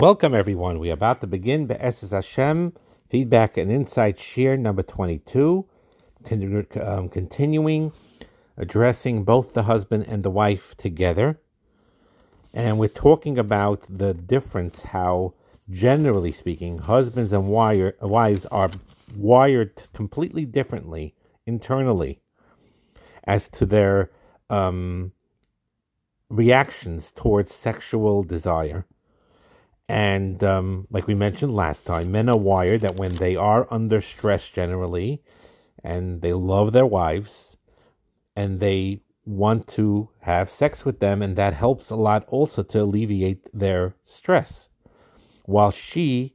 Welcome, everyone. We are about to begin B'ezras Hashem, feedback and insight share number 22, con- um, continuing addressing both the husband and the wife together. And we're talking about the difference, how, generally speaking, husbands and wire, wives are wired completely differently internally as to their um, reactions towards sexual desire and um, like we mentioned last time, men are wired that when they are under stress generally, and they love their wives, and they want to have sex with them, and that helps a lot also to alleviate their stress. While she,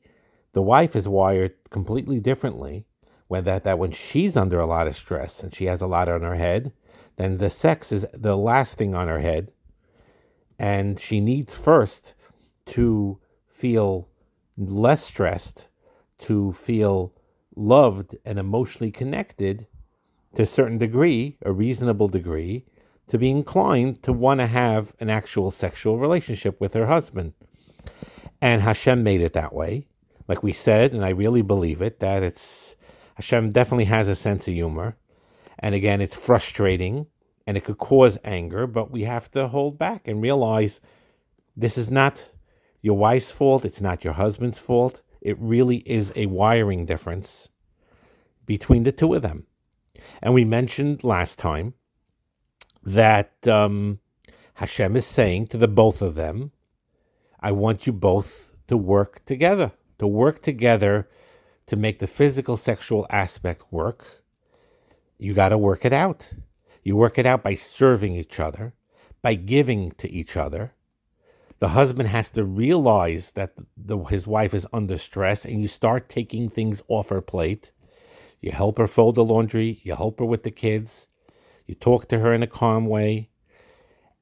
the wife, is wired completely differently, when that, that when she's under a lot of stress and she has a lot on her head, then the sex is the last thing on her head, and she needs first to feel less stressed, to feel loved and emotionally connected to a certain degree, a reasonable degree, to be inclined to want to have an actual sexual relationship with her husband. And Hashem made it that way. Like we said, and I really believe it, that it's Hashem definitely has a sense of humor. And again, it's frustrating and it could cause anger, but we have to hold back and realize this is not your wife's fault. It's not your husband's fault. It really is a wiring difference between the two of them. And we mentioned last time that um, Hashem is saying to the both of them, I want you both to work together, to work together to make the physical sexual aspect work. You got to work it out. You work it out by serving each other, by giving to each other, the husband has to realize that the, his wife is under stress and you start taking things off her plate. You help her fold the laundry, you help her with the kids, you talk to her in a calm way.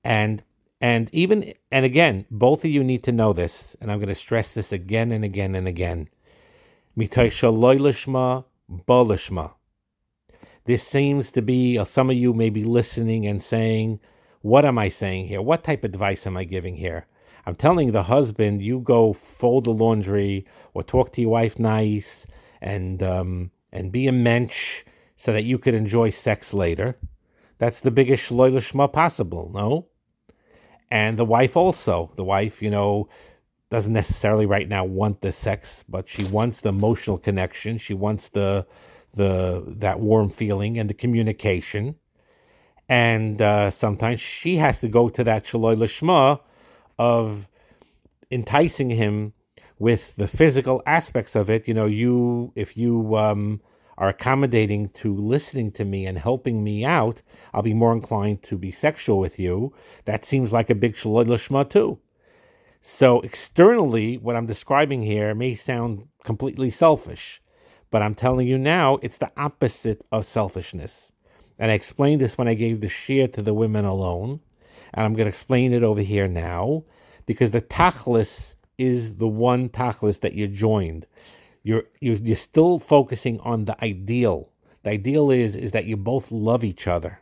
And and even and again, both of you need to know this, and I'm going to stress this again and again and again. This seems to be uh, some of you may be listening and saying, "What am I saying here? What type of advice am I giving here?" I'm telling the husband, you go fold the laundry or talk to your wife nice and um, and be a mensch so that you could enjoy sex later. That's the biggest shaloi lishma possible, no? And the wife also. The wife, you know, doesn't necessarily right now want the sex, but she wants the emotional connection. She wants the the that warm feeling and the communication. And uh, sometimes she has to go to that shaloi lishma of enticing him with the physical aspects of it. You know, you if you um, are accommodating to listening to me and helping me out, I'll be more inclined to be sexual with you. That seems like a big lishma too. So externally, what I'm describing here may sound completely selfish, but I'm telling you now, it's the opposite of selfishness. And I explained this when I gave the share to the women alone and I'm going to explain it over here now because the tachlis is the one tachlis that you joined. You're, you're you're still focusing on the ideal. The ideal is is that you both love each other,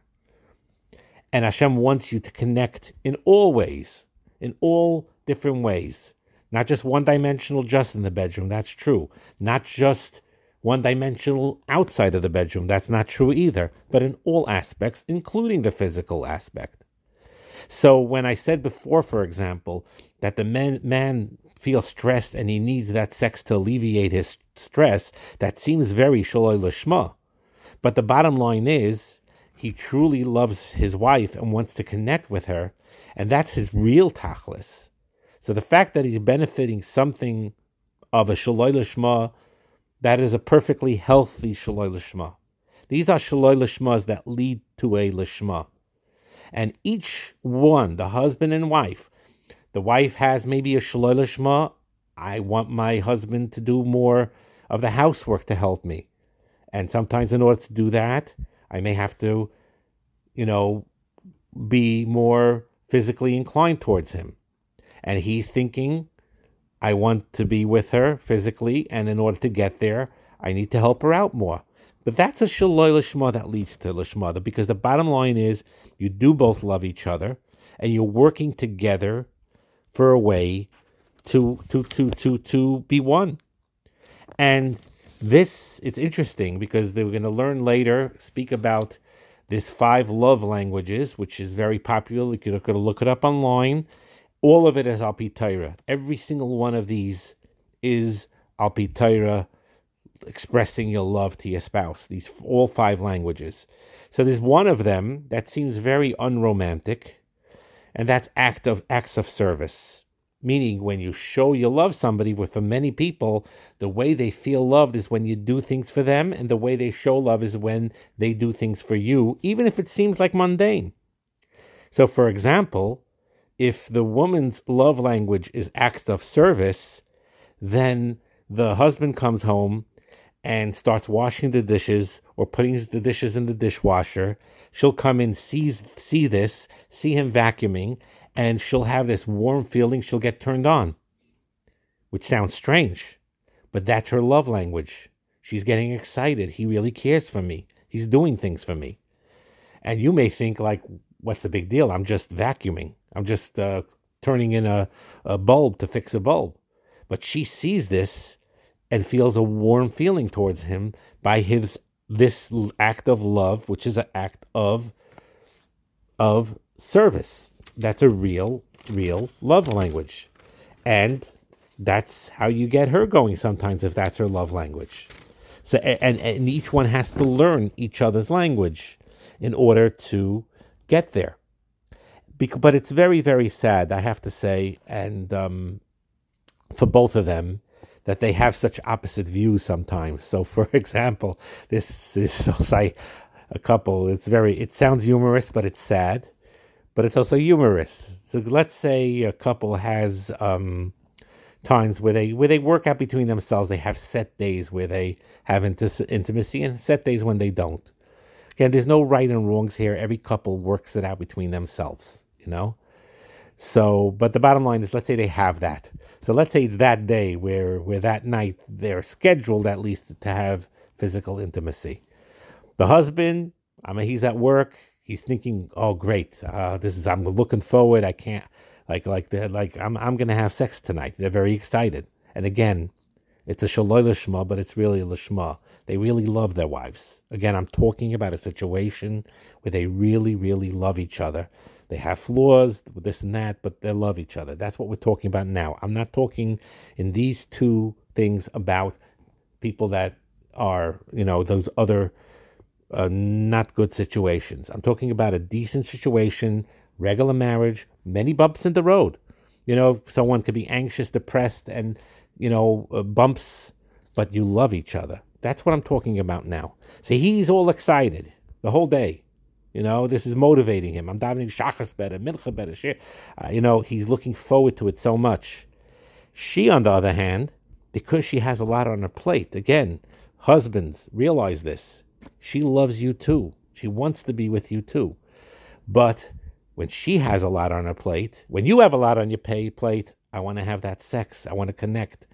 and Hashem wants you to connect in all ways, in all different ways, not just one dimensional, just in the bedroom. That's true. Not just one dimensional outside of the bedroom. That's not true either. But in all aspects, including the physical aspect. So when I said before, for example, that the man, man feels stressed and he needs that sex to alleviate his stress, that seems very shaloi lishma. But the bottom line is, he truly loves his wife and wants to connect with her, and that's his real tachlis. So the fact that he's benefiting something of a shaloi lishma, that is a perfectly healthy shaloi lishma. These are shaloi lishmas that lead to a lishma. And each one, the husband and wife, the wife has maybe a shaloi lishma. I want my husband to do more of the housework to help me. And sometimes, in order to do that, I may have to, you know, be more physically inclined towards him. And he's thinking, I want to be with her physically, and in order to get there, I need to help her out more. But that's a shaloi lishma that leads to lishma, because the bottom line is you do both love each other, and you're working together for a way to to to to to be one. And this it's interesting because they are going to learn later speak about this five love languages, which is very popular. You could look it up online. All of it is al pi Torah. Every single one of these is al pi Torah expressing your love to your spouse. These all five languages. So there's one of them that seems very unromantic, and that's act of acts of service. Meaning, when you show you love somebody, for many people, the way they feel loved is when you do things for them, and the way they show love is when they do things for you, even if it seems like mundane. So, for example, if the woman's love language is acts of service, then the husband comes home and starts washing the dishes or putting the dishes in the dishwasher. She'll come in, sees see this, see him vacuuming, and she'll have this warm feeling. She'll get turned on, which sounds strange, but that's her love language. She's getting excited. He really cares for me. He's doing things for me. And you may think like, what's the big deal? I'm just vacuuming. I'm just uh, turning in a, a bulb to fix a bulb. But she sees this and feels a warm feeling towards him by his this act of love, which is an act of of service. That's a real, real love language, and that's how you get her going. Sometimes, if that's her love language, so and and each one has to learn each other's language in order to get there. but it's very, very sad, I have to say, and um, for both of them that they have such opposite views sometimes. So, for example, this is also a couple. It's very. It sounds humorous, but it's sad. But it's also humorous. So let's say a couple has um, times where they where they work out between themselves. They have set days where they have intimacy and set days when they don't. Again, there's no right and wrongs here. Every couple works it out between themselves. You know. So, but the bottom line is, let's say they have that. So let's say it's that day where, where that night they're scheduled at least to have physical intimacy. The husband, I mean, he's at work. He's thinking, "Oh, great! Uh, this is I'm looking forward. I can't like like like I'm I'm gonna have sex tonight." They're very excited. And again, it's a shaloi lishma, but it's really a lishma. They really love their wives. Again, I'm talking about a situation where they really, really love each other. They have flaws, this and that, but they love each other. That's what we're talking about now. I'm not talking in these two things about people that are, you know, those other uh, not good situations. I'm talking about a decent situation, regular marriage, many bumps in the road. You know, someone could be anxious, depressed, and, you know, uh, bumps, but you love each other. That's what I'm talking about now. See, he's all excited the whole day. You know, this is motivating him. I'm davening shachris better, mincha better. Uh, you know, he's looking forward to it so much. She, on the other hand, because she has a lot on her plate, again, husbands, realize this. She loves you too. She wants to be with you too. But when she has a lot on her plate, when you have a lot on your pay plate, I want to have that sex. I want to connect.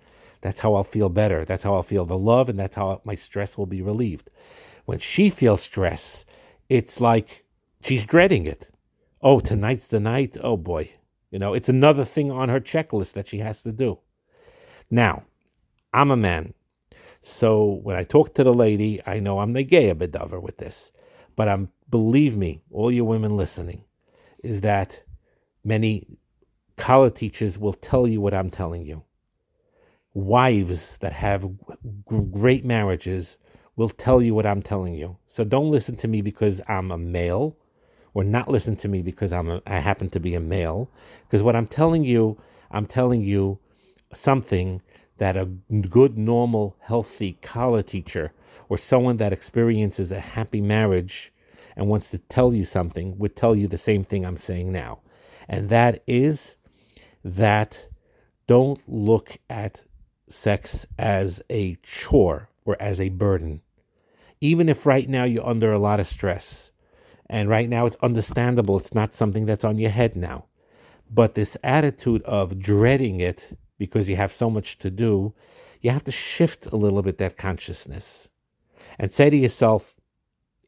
That's how I'll feel better. That's how I'll feel the love, and that's how my stress will be relieved. When she feels stress, it's like she's dreading it. Oh, tonight's the night. Oh boy. You know, it's another thing on her checklist that she has to do. Now, I'm a man. So when I talk to the lady, I know I'm the gay bedover with this. But I'm believe me, all you women listening, is that many kallah teachers will tell you what I'm telling you. Wives that have great marriages will tell you what I'm telling you. So don't listen to me because I'm a male, or not listen to me because I'm a, I happen to be a male. Because what I'm telling you, I'm telling you something that a good, normal, healthy kallah teacher or someone that experiences a happy marriage and wants to tell you something would tell you the same thing I'm saying now. And that is that don't look at sex as a chore or as a burden even if right now you're under a lot of stress. And right now it's understandable, it's not something that's on your head now. But this attitude of dreading it because you have so much to do, you have to shift a little bit that consciousness and say to yourself,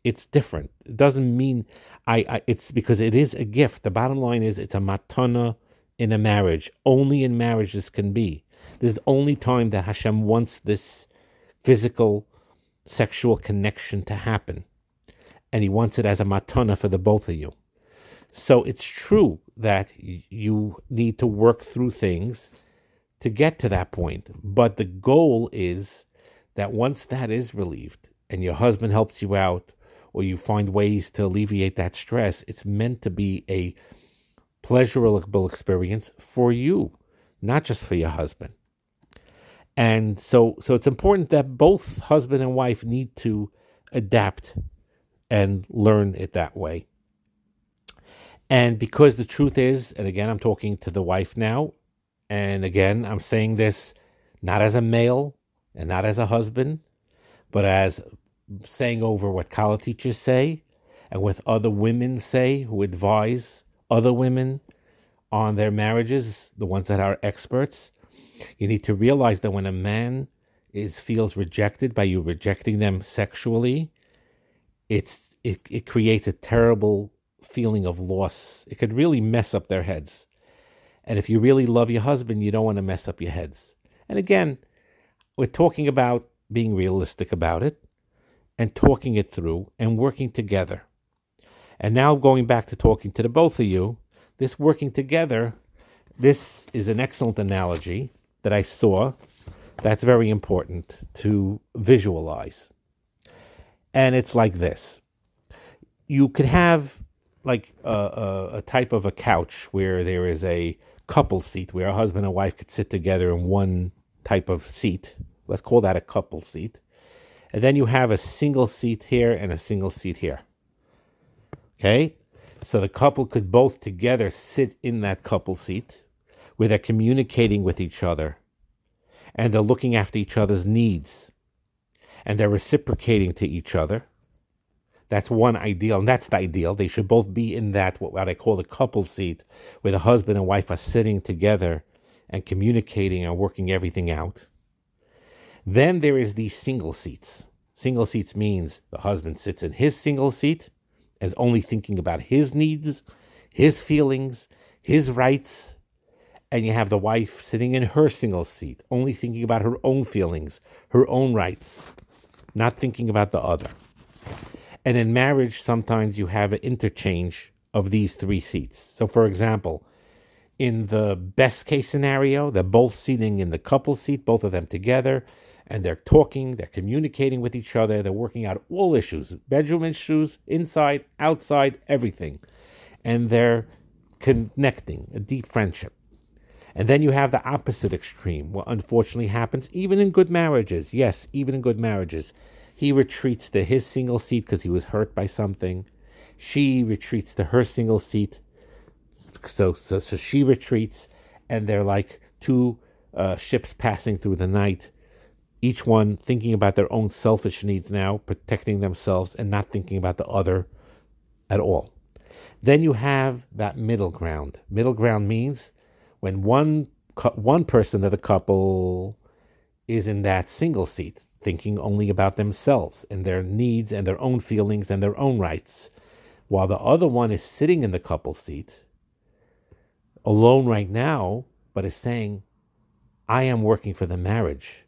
it's different. It doesn't mean I, I, it's because it is a gift. The bottom line is it's a matana in a marriage. Only in marriage this can be. This is the only time that Hashem wants this physical, sexual connection to happen. And He wants it as a matana for the both of you. So it's true that you need to work through things to get to that point. But the goal is that once that is relieved and your husband helps you out or you find ways to alleviate that stress, it's meant to be a pleasurable experience for you, not just for your husband. And so so it's important that both husband and wife need to adapt and learn it that way. And because the truth is, and again, I'm talking to the wife now, and again, I'm saying this not as a male and not as a husband, but as saying over what kallah teachers say and what other women say who advise other women on their marriages, the ones that are experts. You need to realize that when a man is feels rejected by you rejecting them sexually, it's it, it creates a terrible feeling of loss. It could really mess up their heads. And if you really love your husband, you don't want to mess up your heads. And again, we're talking about being realistic about it and talking it through and working together. And now going back to talking to the both of you, this working together, this is an excellent analogy that I saw that's very important to visualize. And it's like this. You could have like a, a, a, type of a couch where there is a couple seat where a husband and wife could sit together in one type of seat. Let's call that a couple seat. And then you have a single seat here and a single seat here. Okay? So the couple could both together sit in that couple seat where they're communicating with each other and they're looking after each other's needs and they're reciprocating to each other that's one ideal, and that's the ideal. They should both be in that what I call the couple seat, where the husband and wife are sitting together and communicating and working everything out. Then there is these single seats. Single seats means the husband sits in his single seat and is only thinking about his needs, his feelings, his rights, and you have the wife sitting in her single seat, only thinking about her own feelings, her own rights, not thinking about the other. And in marriage, sometimes you have an interchange of these three seats. So, for example, in the best case scenario, they're both sitting in the couple seat, both of them together, and they're talking, they're communicating with each other, they're working out all issues bedroom issues, inside, outside, everything. And they're connecting, a deep friendship. And then you have the opposite extreme, what unfortunately happens even in good marriages. Yes, even in good marriages. He retreats to his single seat because he was hurt by something. She retreats to her single seat. So, so, so she retreats, and they're like two uh, ships passing through the night, each one thinking about their own selfish needs now, protecting themselves, and not thinking about the other at all. Then you have that middle ground. Middle ground means when one one person of the couple is in that single seat, thinking only about themselves and their needs and their own feelings and their own rights, while the other one is sitting in the couple seat, alone right now, but is saying, I am working for the marriage.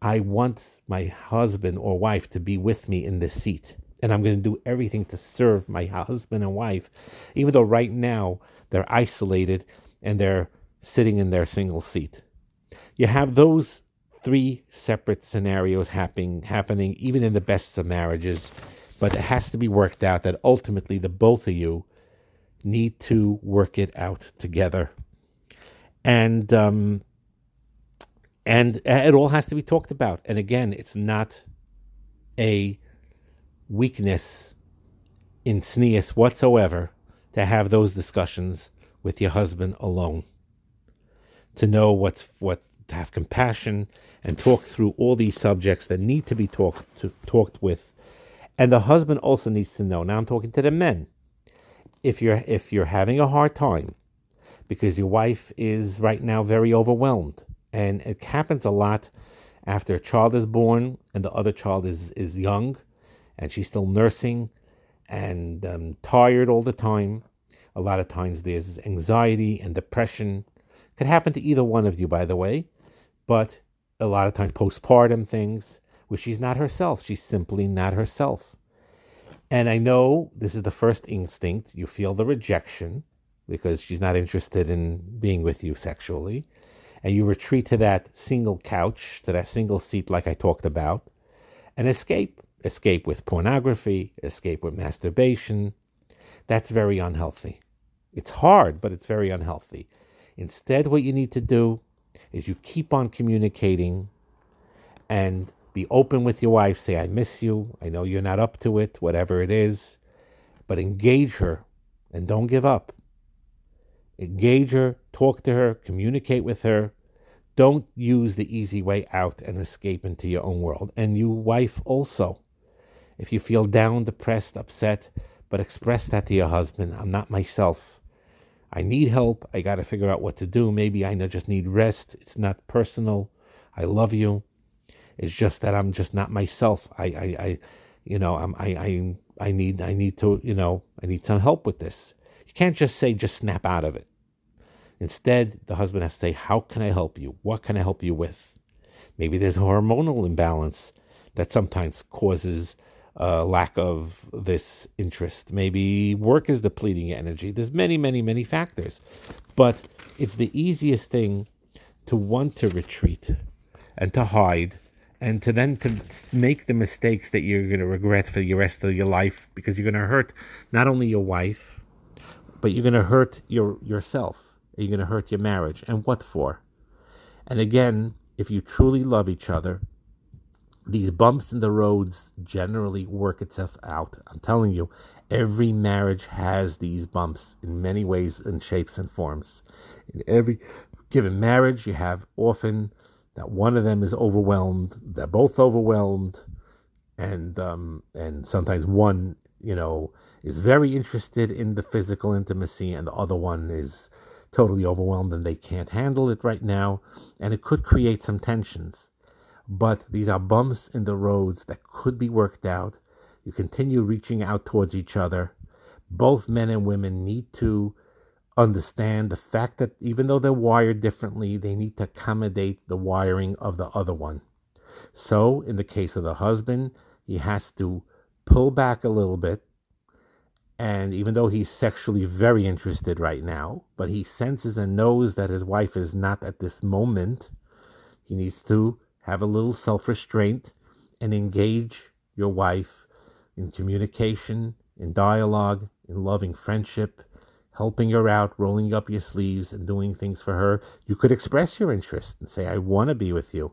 I want my husband or wife to be with me in this seat. And I'm going to do everything to serve my husband and wife, even though right now they're isolated and they're sitting in their single seat. You have those three separate scenarios happening happening even in the best of marriages but it has to be worked out that ultimately the both of you need to work it out together and um, and it all has to be talked about and again it's not a weakness in tznius whatsoever to have those discussions with your husband alone to know what's what to have compassion and talk through all these subjects that need to be talked to, talked with. And the husband also needs to know. Now I'm talking to the men. If you're if you're having a hard time because your wife is right now very overwhelmed, and it happens a lot after a child is born and the other child is is young, and she's still nursing and um, tired all the time. A lot of times there's anxiety and depression. Could happen to either one of you, by the way, but a lot of times postpartum things where she's not herself. She's simply not herself. And I know this is the first instinct. You feel the rejection because she's not interested in being with you sexually. And you retreat to that single couch, to that single seat, like I talked about, and escape. Escape with pornography, escape with masturbation. That's very unhealthy. It's hard, but it's very unhealthy. Instead, what you need to do is you keep on communicating and be open with your wife. Say, I miss you. I know you're not up to it, whatever it is. But engage her and don't give up. Engage her, talk to her, communicate with her. Don't use the easy way out and escape into your own world. And you, wife, also. If you feel down, depressed, upset, but express that to your husband. I'm not myself. I need help. I got to figure out what to do. Maybe I just need rest. It's not personal. I love you. It's just that I'm just not myself. I, I, I you know, I'm, I, I, I need, I need to, you know, I need some help with this. You can't just say, just snap out of it. Instead, the husband has to say, How can I help you? What can I help you with? Maybe there's a hormonal imbalance that sometimes causes a lack of this interest. Maybe work is depleting energy. There's many, many, many factors. But it's the easiest thing to want to retreat and to hide and to then to make the mistakes that you're going to regret for the rest of your life because you're going to hurt not only your wife but you're going to hurt your yourself you're going to hurt your marriage and what for and again if you truly love each other these bumps in the roads generally work itself out. I'm telling you every marriage has these bumps in many ways and shapes and forms. In every given marriage you have often that one of them is overwhelmed, they're both overwhelmed, and um, and sometimes one, you know, is very interested in the physical intimacy, and the other one is totally overwhelmed and they can't handle it right now, and it could create some tensions. But these are bumps in the roads that could be worked out. You continue reaching out towards each other. Both men and women need to understand the fact that even though they're wired differently, they need to accommodate the wiring of the other one. So, in the case of the husband, he has to pull back a little bit. And even though he's sexually very interested right now, but he senses and knows that his wife is not at this moment, he needs to have a little self restraint and engage your wife in communication, in dialogue, in loving friendship, helping her out, rolling up your sleeves and doing things for her, you could express your interest and say, I want to be with you.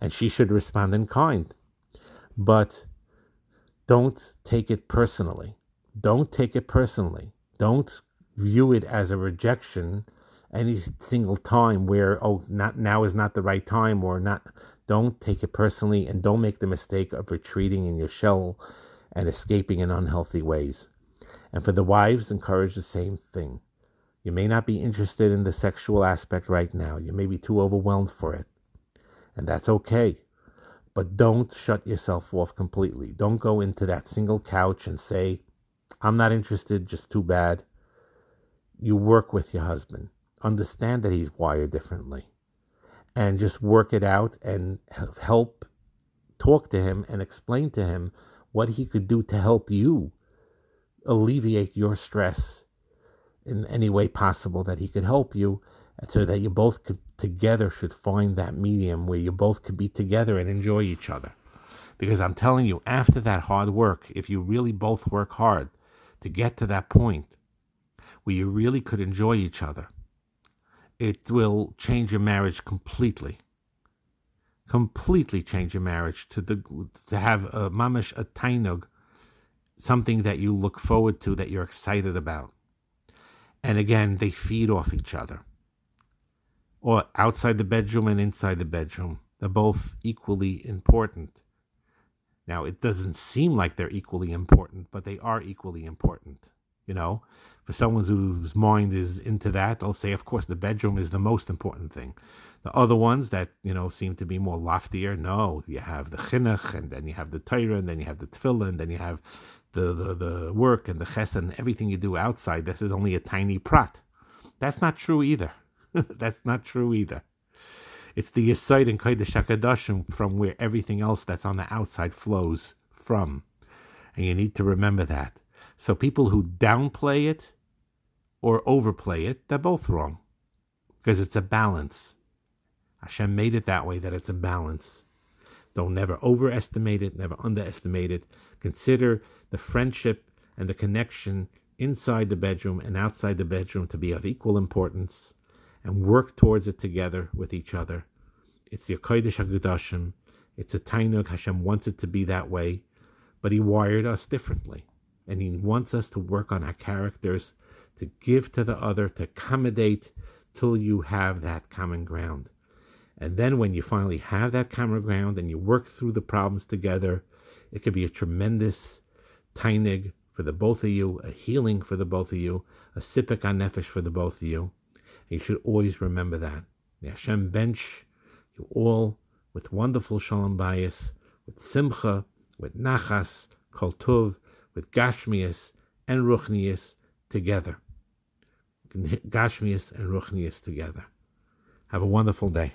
And she should respond in kind. But don't take it personally. Don't take it personally. Don't view it as a rejection any single time where oh not now is not the right time or not don't take it personally and don't make the mistake of retreating in your shell and escaping in unhealthy ways and for the wives, encourage the same thing. You may not be interested in the sexual aspect right now. You may be too overwhelmed for it. And that's okay. But don't shut yourself off completely. Don't go into that single couch and say, I'm not interested, just too bad. You work with your husband. Understand that he's wired differently. And just work it out and help talk to him and explain to him what he could do to help you alleviate your stress in any way possible that he could help you uh, so that you both could, together should find that medium where you both could be together and enjoy each other because i'm telling you after that hard work if you really both work hard to get to that point where you really could enjoy each other it will change your marriage completely completely change your marriage to the to have a mamish a tainug something that you look forward to, that you're excited about. And again, they feed off each other. Or outside the bedroom and inside the bedroom, they're both equally important. Now, it doesn't seem like they're equally important, but they are equally important. You know, for someone whose mind is into that, they'll say, of course, the bedroom is the most important thing. The other ones that you know seem to be more loftier, no, you have the chinuch, and then you have the Torah, and then you have the tefillah, and then you have the, the, the work and the chesed and everything you do outside. This is only a tiny prat. That's not true either. that's not true either. It's the Yisoid and Kodesh HaKadoshim from where everything else that's on the outside flows from. And you need to remember that. So people who downplay it or overplay it, they're both wrong. Because it's a balance. Hashem made it that way that it's a balance. Don't never overestimate it, never underestimate it. Consider the friendship and the connection inside the bedroom and outside the bedroom to be of equal importance and work towards it together with each other. It's the Kodesh HaKadoshim. It's a Tainug. Hashem wants it to be that way, but He wired us differently. And He wants us to work on our characters, to give to the other, to accommodate till you have that common ground. And then when you finally have that common ground and you work through the problems together, it could be a tremendous tainig for the both of you, a healing for the both of you, a sipuk nefesh for the both of you. And you should always remember that. The Hashem bench you all with wonderful shalom bayis, with simcha, with nachas, kol tuv, with gashmias and ruchnias together. Gashmias and ruchnias together. Have a wonderful day.